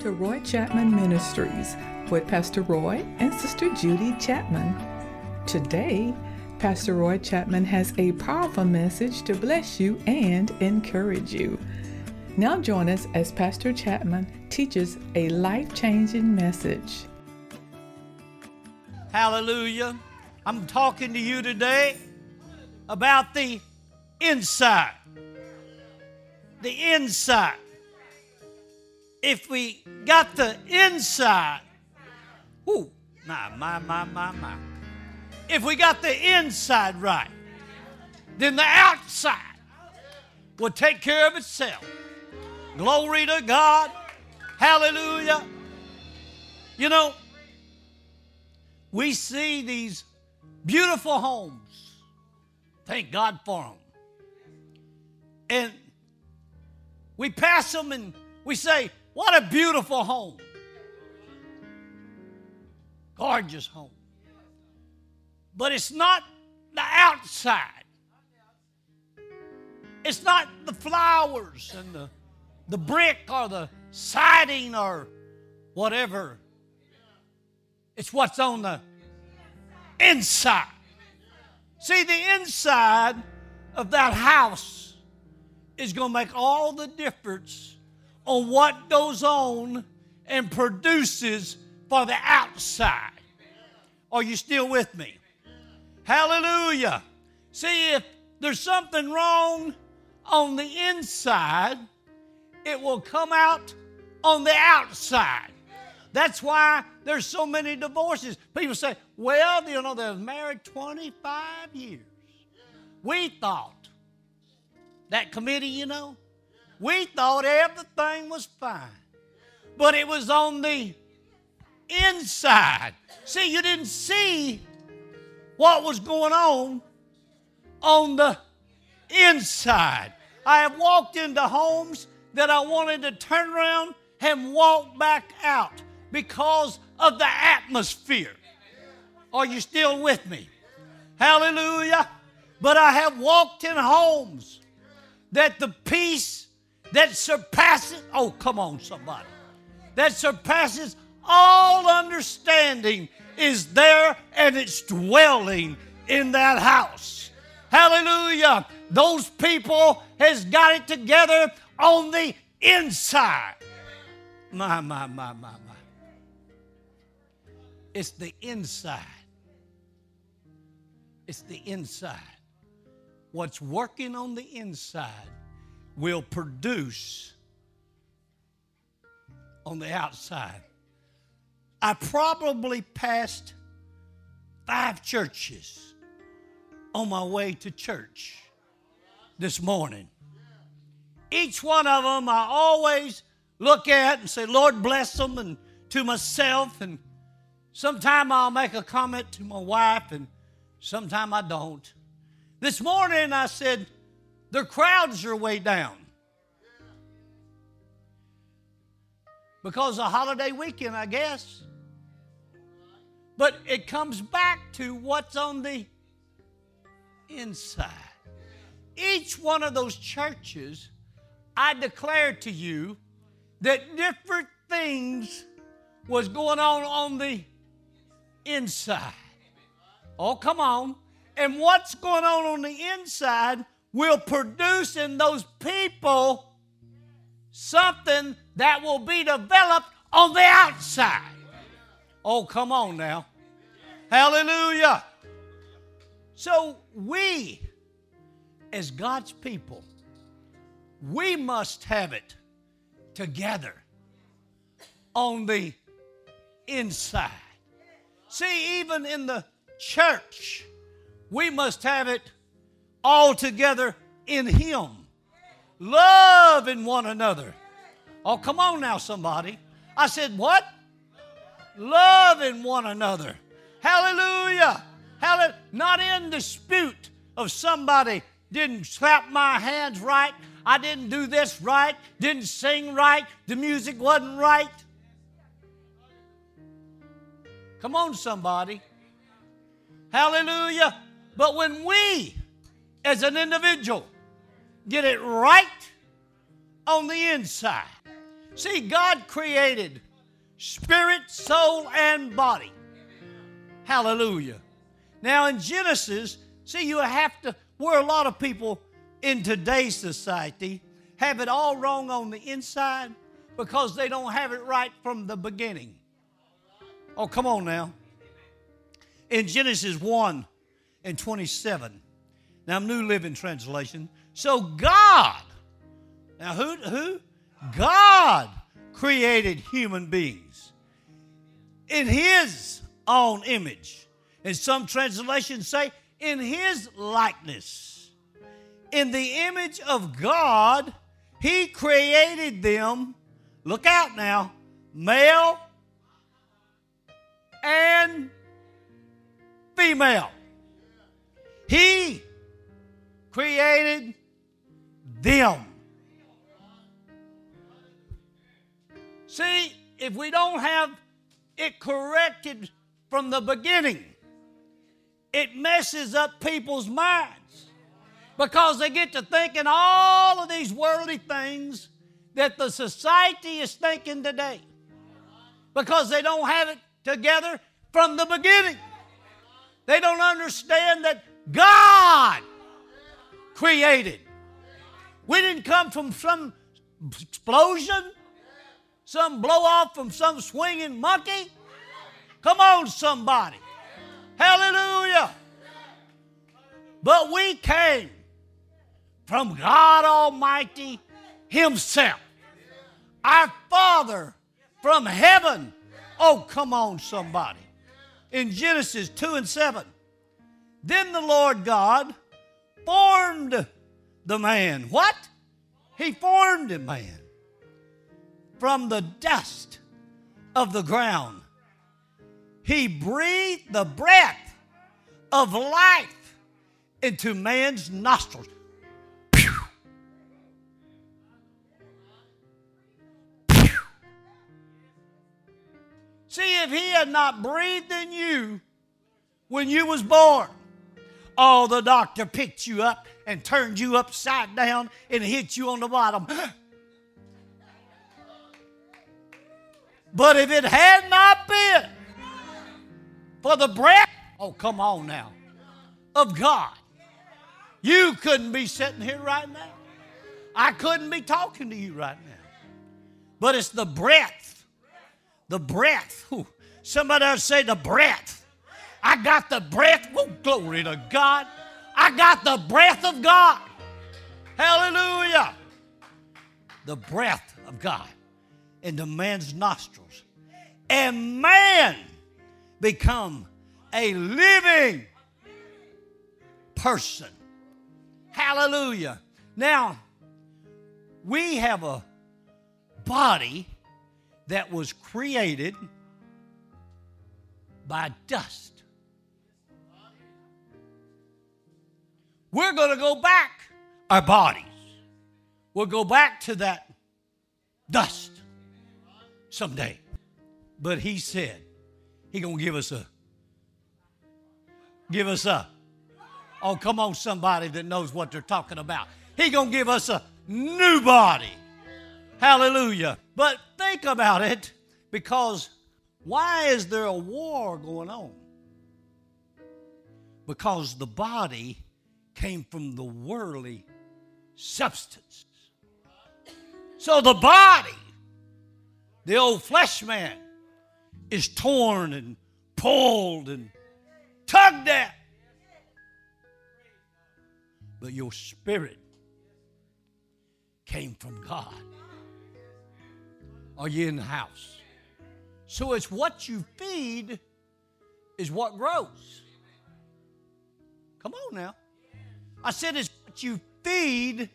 to Roy Chapman Ministries with Pastor Roy and Sister Judy Chapman. Today, Pastor Roy Chapman has a powerful message to bless you and encourage you. Now, join us as Pastor Chapman teaches a life changing message. Hallelujah. I'm talking to you today about the inside. The inside. If we got the inside, ooh, my, my, my, my, my. If we got the inside right, then the outside will take care of itself. Glory to God. Hallelujah. You know, we see these beautiful homes. Thank God for them. And we pass them and we say, What a beautiful home. Gorgeous home. But it's not the outside, it's not the flowers and the, the brick or the siding or whatever. It's what's on the inside. See, the inside of that house is going to make all the difference on what goes on and produces for the outside. Are you still with me? Hallelujah. See, if there's something wrong on the inside, it will come out on the outside. That's why there's so many divorces. People say, well, you know, they're married 25 years. We thought, that committee, you know, we thought everything was fine. But it was on the inside. See, you didn't see what was going on on the inside. I have walked into homes that I wanted to turn around and walk back out because of the atmosphere. Are you still with me? Hallelujah. But I have walked in homes that the peace that surpasses, oh, come on, somebody, that surpasses all understanding is there and it's dwelling in that house. Hallelujah. Those people has got it together on the inside. My, my, my, my, my. It's the inside. It's the inside. What's working on the inside will produce on the outside. I probably passed five churches on my way to church this morning. Each one of them I always look at and say, Lord, bless them, and to myself. And sometime I'll make a comment to my wife, and sometime I don't. This morning I said, their crowds are way down. Because of holiday weekend, I guess. But it comes back to what's on the inside. Each one of those churches, I declare to you that different things was going on on the inside. Oh, come on. And what's going on on the inside will produce in those people something that will be developed on the outside. Oh, come on now. Hallelujah. So, we, as God's people, we must have it together on the inside. See, even in the church, we must have it all together in Him, loving one another. Oh, come on now, somebody. I said, What? Loving one another. Hallelujah. Hallelujah. Not in dispute of somebody didn't slap my hands right. I didn't do this right. Didn't sing right. The music wasn't right. Come on, somebody. Hallelujah. But when we as an individual. Get it right on the inside. See, God created spirit, soul, and body. Hallelujah. Now, in Genesis, see, you have to, where a lot of people in today's society have it all wrong on the inside because they don't have it right from the beginning. Oh, come on now. In Genesis 1 and 27, now New Living Translation. So God, now who, who? God created human beings in His own image. And some translations say, in His likeness. In the image of God, He created them. Look out now, male and female. He created them. See, if we don't have it corrected from the beginning, it messes up people's minds because they get to thinking all of these worldly things that the society is thinking today because they don't have it together from the beginning. They don't understand that God created. We didn't come from some explosion some blow off from some swinging monkey? Come on, somebody. Hallelujah. But we came from God Almighty Himself, our Father from heaven. Oh, come on, somebody. In Genesis 2 and 7, then the Lord God formed the man. What? He formed a man from the dust of the ground. He breathed the breath of life into man's nostrils. See, if he had not breathed in you when you was born, oh, the doctor picked you up and turned you upside down and hit you on the bottom. But if it had not been for the breath, oh, come on now, of God, you couldn't be sitting here right now. I couldn't be talking to you right now. But it's the breath. The breath. Ooh, somebody else say the breath. I got the breath. Oh, glory to God. I got the breath of God. Hallelujah. The breath of God into man's nostrils. And man become a living person. Hallelujah. Now, we have a body that was created by dust. We're going to go back, our bodies. We'll go back to that dust someday. But he said he gonna give us a give us a oh come on somebody that knows what they're talking about. He gonna give us a new body. Hallelujah. But think about it because why is there a war going on? Because the body came from the worldly substance. So the body the old flesh man is torn and pulled and tugged at. But your spirit came from God. Are you in the house? So it's what you feed is what grows. Come on now. I said is what you feed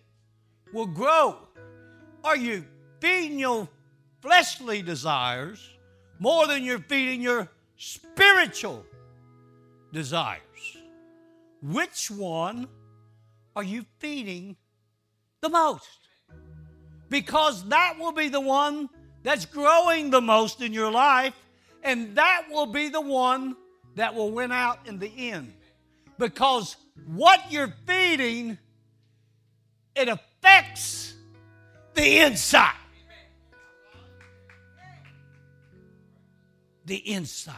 will grow. Are you feeding your fleshly desires more than you're feeding your spiritual desires. Which one are you feeding the most? Because that will be the one that's growing the most in your life, and that will be the one that will win out in the end. Because what you're feeding, it affects the inside. the inside.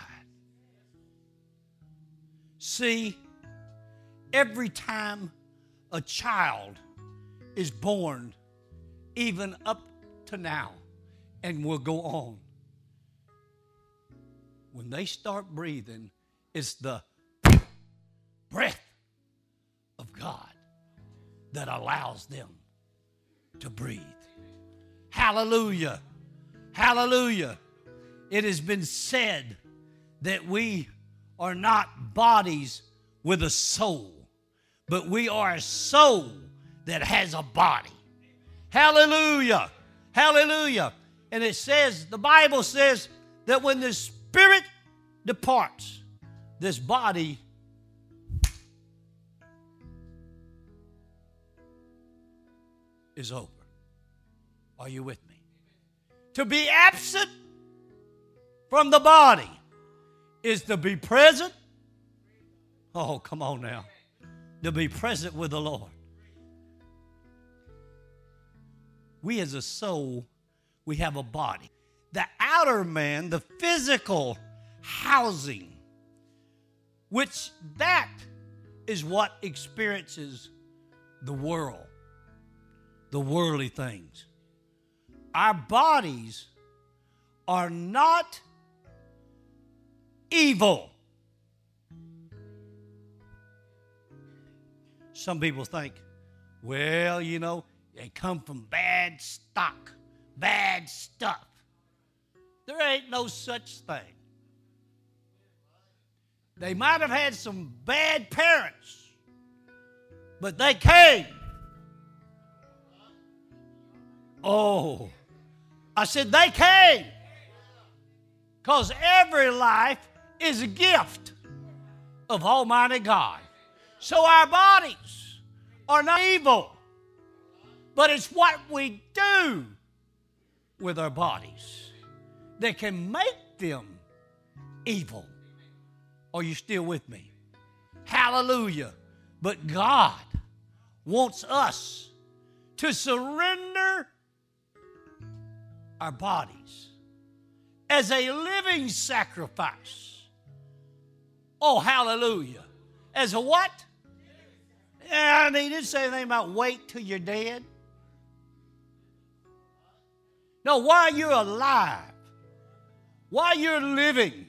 See, every time a child is born, even up to now, and will go on, when they start breathing, it's the breath God that allows them to breathe. Hallelujah. Hallelujah. It has been said that we are not bodies with a soul, but we are a soul that has a body. Hallelujah. Hallelujah. And it says, the Bible says that when the spirit departs, this body is over. Are you with me? To be absent from the body is to be present. Oh, come on now. To be present with the Lord. We as a soul, we have a body. The outer man, the physical housing, which that is what experiences the world, the worldly things. Our bodies are not evil. Some people think, well, you know, they come from bad stock, bad stuff. There ain't no such thing. They might have had some bad parents, but they came. Oh, I said they came. Because every life is a gift of Almighty God. So our bodies are not evil, but it's what we do with our bodies that can make them evil. Are you still with me? Hallelujah. But God wants us to surrender our bodies as a living sacrifice. Oh, hallelujah. As a what? And he didn't say anything about wait till you're dead. No, while you're alive, while you're living,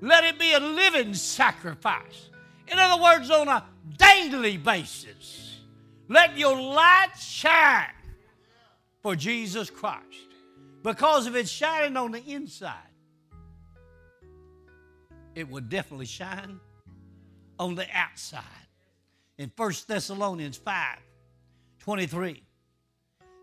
let it be a living sacrifice. In other words, on a daily basis, let your light shine for Jesus Christ. Because if it's shining on the inside, it will definitely shine on the outside. In 1 Thessalonians 5 23.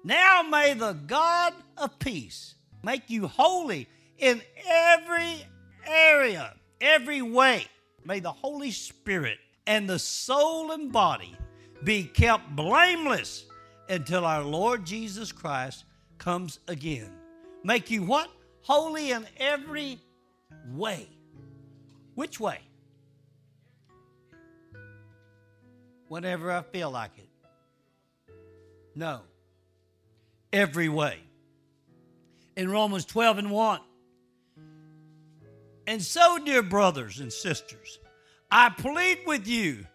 Now may the God of peace make you holy in every area, every way. May the Holy Spirit and the soul and body be kept blameless until our Lord Jesus Christ comes again. Make you what? Holy in every way. Which way? Whenever I feel like it. No. Every way. In Romans 12 and 1. And so, dear brothers and sisters, I plead with you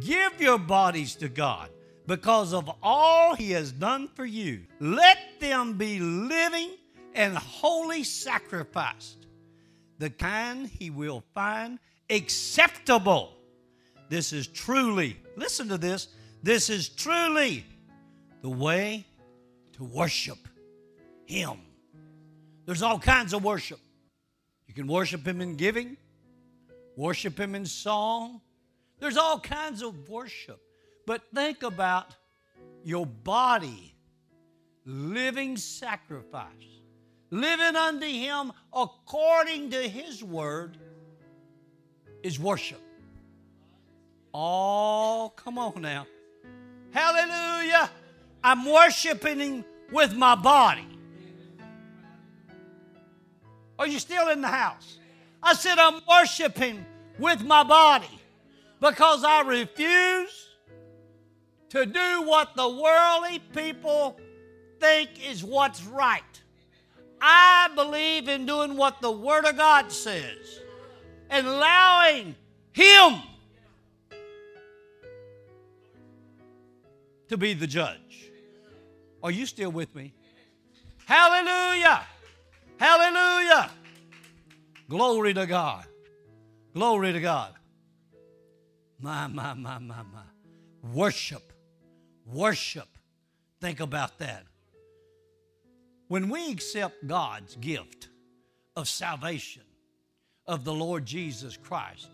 give your bodies to God because of all He has done for you. Let them be living and holy sacrifice, the kind He will find acceptable. This is truly, listen to this, this is truly the way to worship Him. There's all kinds of worship. You can worship Him in giving, worship Him in song. There's all kinds of worship. But think about your body, living sacrifice, living unto Him according to His word is worship. Oh, come on now. Hallelujah. I'm worshiping Him with my body. Are you still in the house? I said, I'm worshiping with my body because I refuse to do what the worldly people think is what's right. I believe in doing what the Word of God says and allowing Him to be the judge. Are you still with me? Hallelujah! Hallelujah! Glory to God. Glory to God. My, my, my, my, my. Worship. Worship. Think about that. When we accept God's gift of salvation of the Lord Jesus Christ,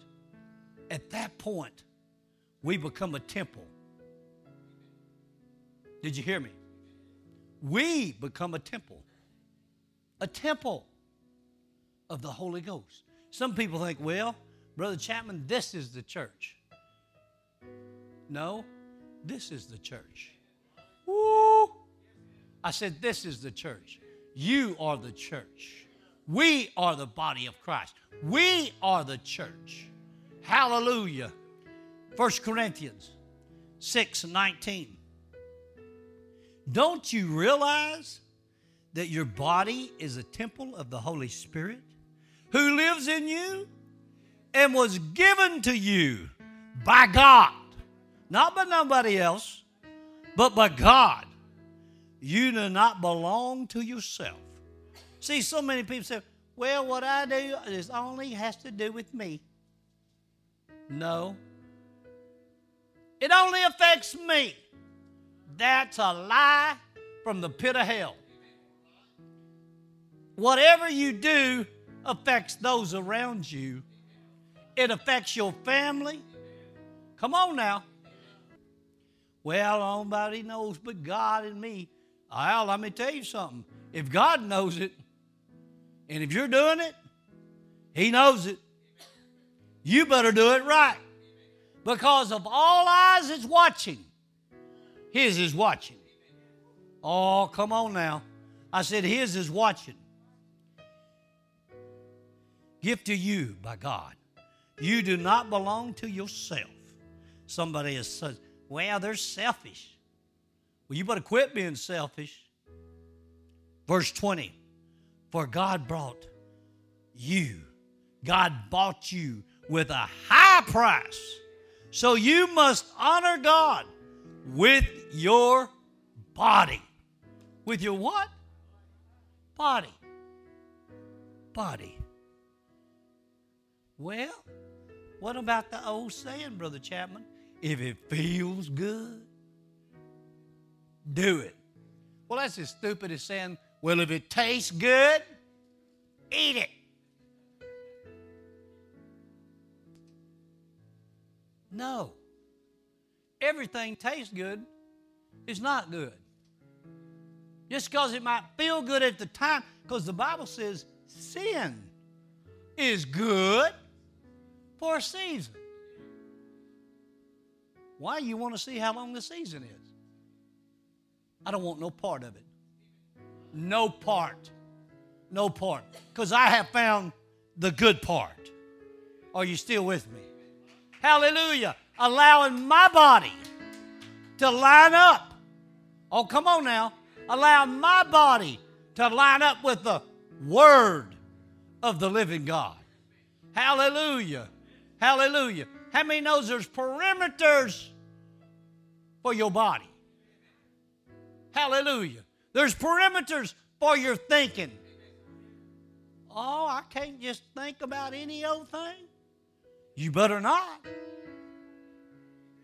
at that point, we become a temple. Did you hear me? We become a temple. A temple of the Holy Ghost. Some people think, well, Brother Chapman, this is the church. No, this is the church. Woo! I said, This is the church. You are the church. We are the body of Christ. We are the church. Hallelujah. 1 Corinthians 6 19. Don't you realize that your body is a temple of the Holy Spirit who lives in you and was given to you by God? Not by nobody else, but by God. You do not belong to yourself. See, so many people say, well, what I do is only has to do with me. No. It only affects me. That's a lie from the pit of hell. Whatever you do affects those around you. It affects your family. Come on now. Well, nobody knows but God and me. Well, let me tell you something. If God knows it, and if you're doing it, He knows it. You better do it right. Because of all eyes is watching, His is watching. Oh, come on now. I said, His is watching. Gift to you by God. You do not belong to yourself. Somebody has said, well, they're selfish. Well, you better quit being selfish. Verse 20 For God brought you, God bought you with a high price. So you must honor God with your body. With your what? Body. Body. Well, what about the old saying, Brother Chapman? If it feels good, do it. Well, that's as stupid as saying, well, if it tastes good, eat it. No. Everything tastes good is not good. Just because it might feel good at the time, because the Bible says sin is good for a season. Why? You want to see how long the season is. I don't want no part of it. No part. No part. Because I have found the good part. Are you still with me? Hallelujah. Allowing my body to line up. Oh, come on now. Allow my body to line up with the Word of the living God. Hallelujah. Hallelujah. How many knows there's perimeters for your body? Hallelujah. There's perimeters for your thinking. Oh, I can't just think about any old thing. You better not.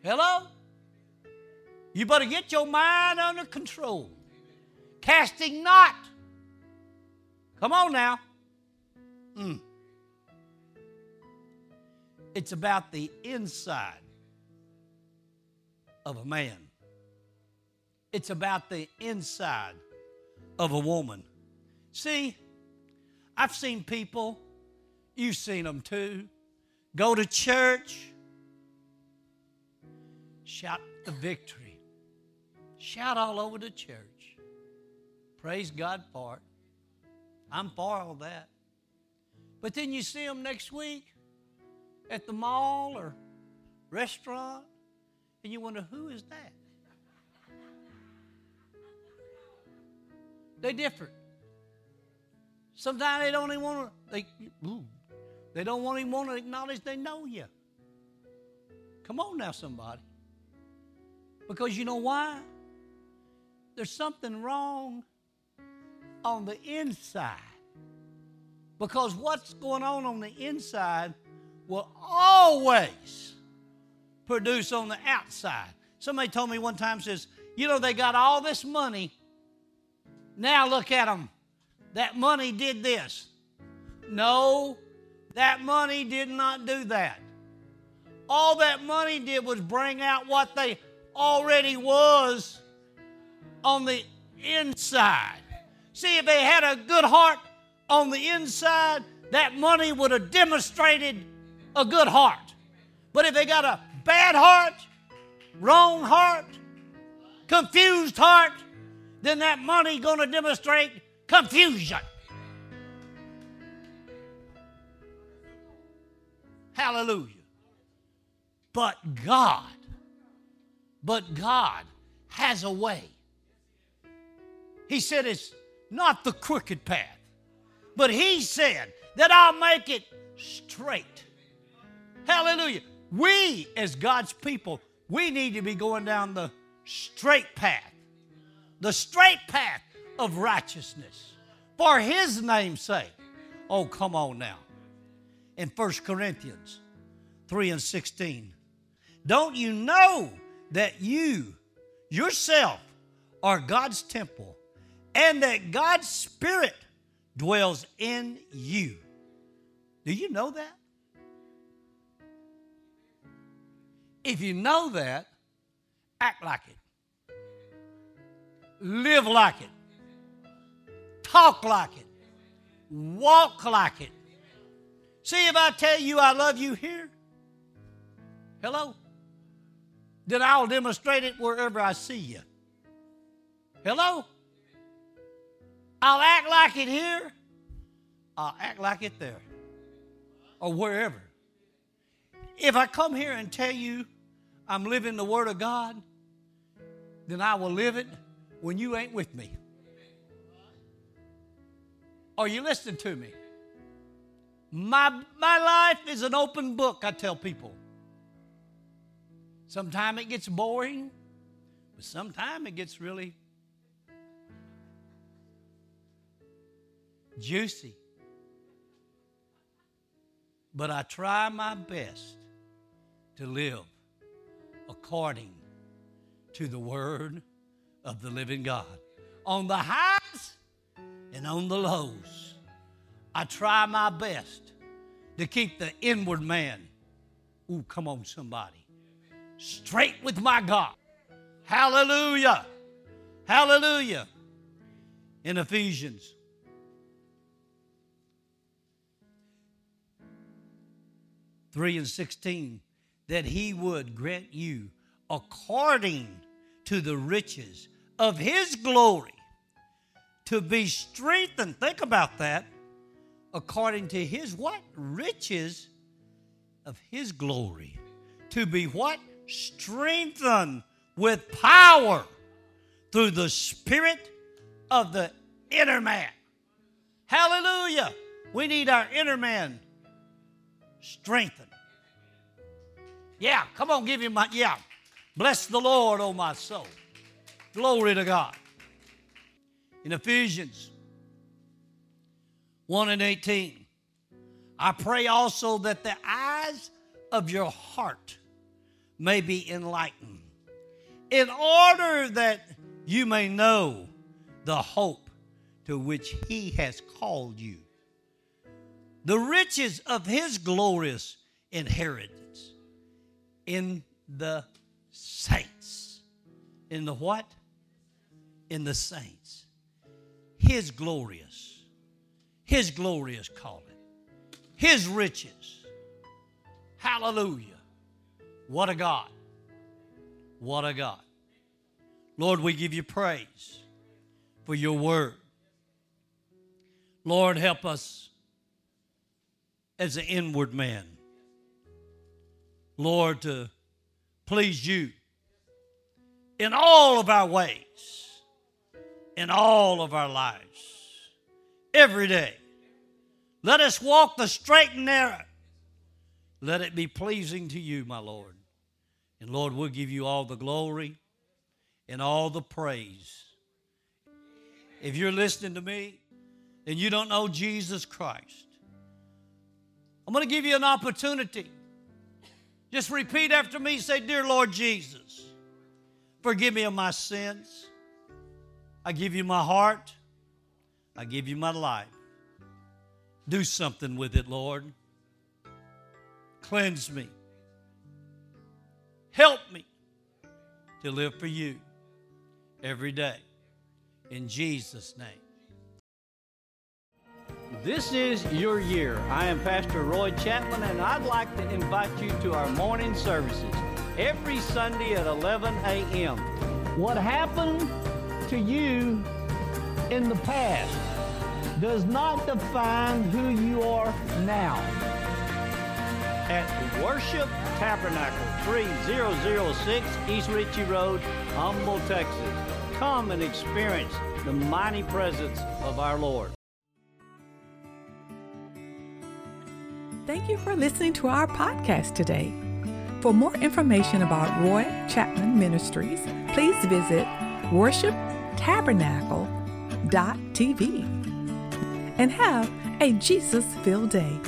Hello? You better get your mind under control. Casting not. Come on now. Mm. It's about the inside of a man. It's about the inside of a woman. See, I've seen people, you've seen them too, go to church, shout the victory, shout all over the church. Praise God for it. I'm for all that. But then you see them next week at the mall or restaurant, and you wonder, who is that? They're different. Sometimes they don't even want to. They, ooh, they don't want even want to acknowledge they know you. Come on now, somebody. Because you know why? There's something wrong on the inside. Because what's going on on the inside will always produce on the outside. Somebody told me one time, says, you know, they got all this money. Now look at them. That money did this. No, that money did not do that. All that money did was bring out what they already was on the inside. See, if they had a good heart on the inside, that money would have demonstrated a good heart. But if they got a bad heart, wrong heart, confused heart, then that money going to demonstrate confusion. Hallelujah. But God, but God has a way. He said it's not the crooked path, but He said that I'll make it straight. Hallelujah. We, as God's people, we need to be going down the straight path, the straight path of righteousness for His name's sake. Oh, come on now. In 1 Corinthians 3 and 16, don't you know that you yourself are God's temple and that God's Spirit dwells in you? Do you know that? If you know that, act like it, live like it, talk like it, walk like it. See, if I tell you I love you here, hello, then I'll demonstrate it wherever I see you. Hello? I'll act like it here, I'll act like it there, or wherever. If I come here and tell you I'm living the Word of God, then I will live it when you ain't with me. Are you listening to me? My, my life is an open book, I tell people. Sometimes it gets boring, but sometimes it gets really juicy. But I try my best to live according to the word of the living God. On the highs and on the lows, I try my best to keep the inward man, ooh, come on, somebody, straight with my God. Hallelujah. Hallelujah. In Ephesians. Three and sixteen that he would grant you according to the riches of his glory to be strengthened. Think about that. According to his what? Riches of his glory. To be what? Strengthened with power through the spirit of the inner man. Hallelujah. We need our inner man strengthened. Yeah, come on, give him my, yeah. Bless the Lord, oh my soul. Glory to God. In Ephesians 1 and 18, I pray also that the eyes of your heart may be enlightened, in order that you may know the hope to which he has called you, the riches of his glorious inheritance in the saints. In the what? In the saints. His glorious, His glorious calling, His riches. Hallelujah. What a God. What a God. Lord, we give you praise for your word. Lord, help us as an inward man Lord, to please you in all of our ways, in all of our lives, every day. Let us walk the straight and narrow. Let it be pleasing to you, my Lord. And Lord, we'll give you all the glory and all the praise. If you're listening to me and you don't know Jesus Christ, I'm going to give you an opportunity. Just repeat after me say, Dear Lord Jesus, forgive me of my sins. I give you my heart. I give you my life. Do something with it, Lord. Cleanse me. Help me to live for you every day. In Jesus' name. This is your year. I am Pastor Roy Chapman, and I'd like to invite you to our morning services every Sunday at 11 a.m. What happened to you in the past does not define who you are now. At Worship Tabernacle, 3006 East Ritchie Road, Humble, Texas. Come and experience the mighty presence of our Lord. Thank you for listening to our podcast today. For more information about Roy Chapman Ministries, please visit worshiptabernacle.tv and have a Jesus filled day.